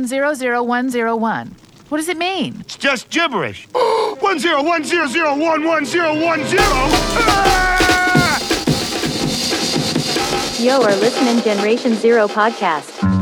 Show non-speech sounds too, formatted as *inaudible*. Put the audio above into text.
1010101. What does it mean? It's just gibberish. *gasps* 10100110110. You're listening Generation Zero podcast.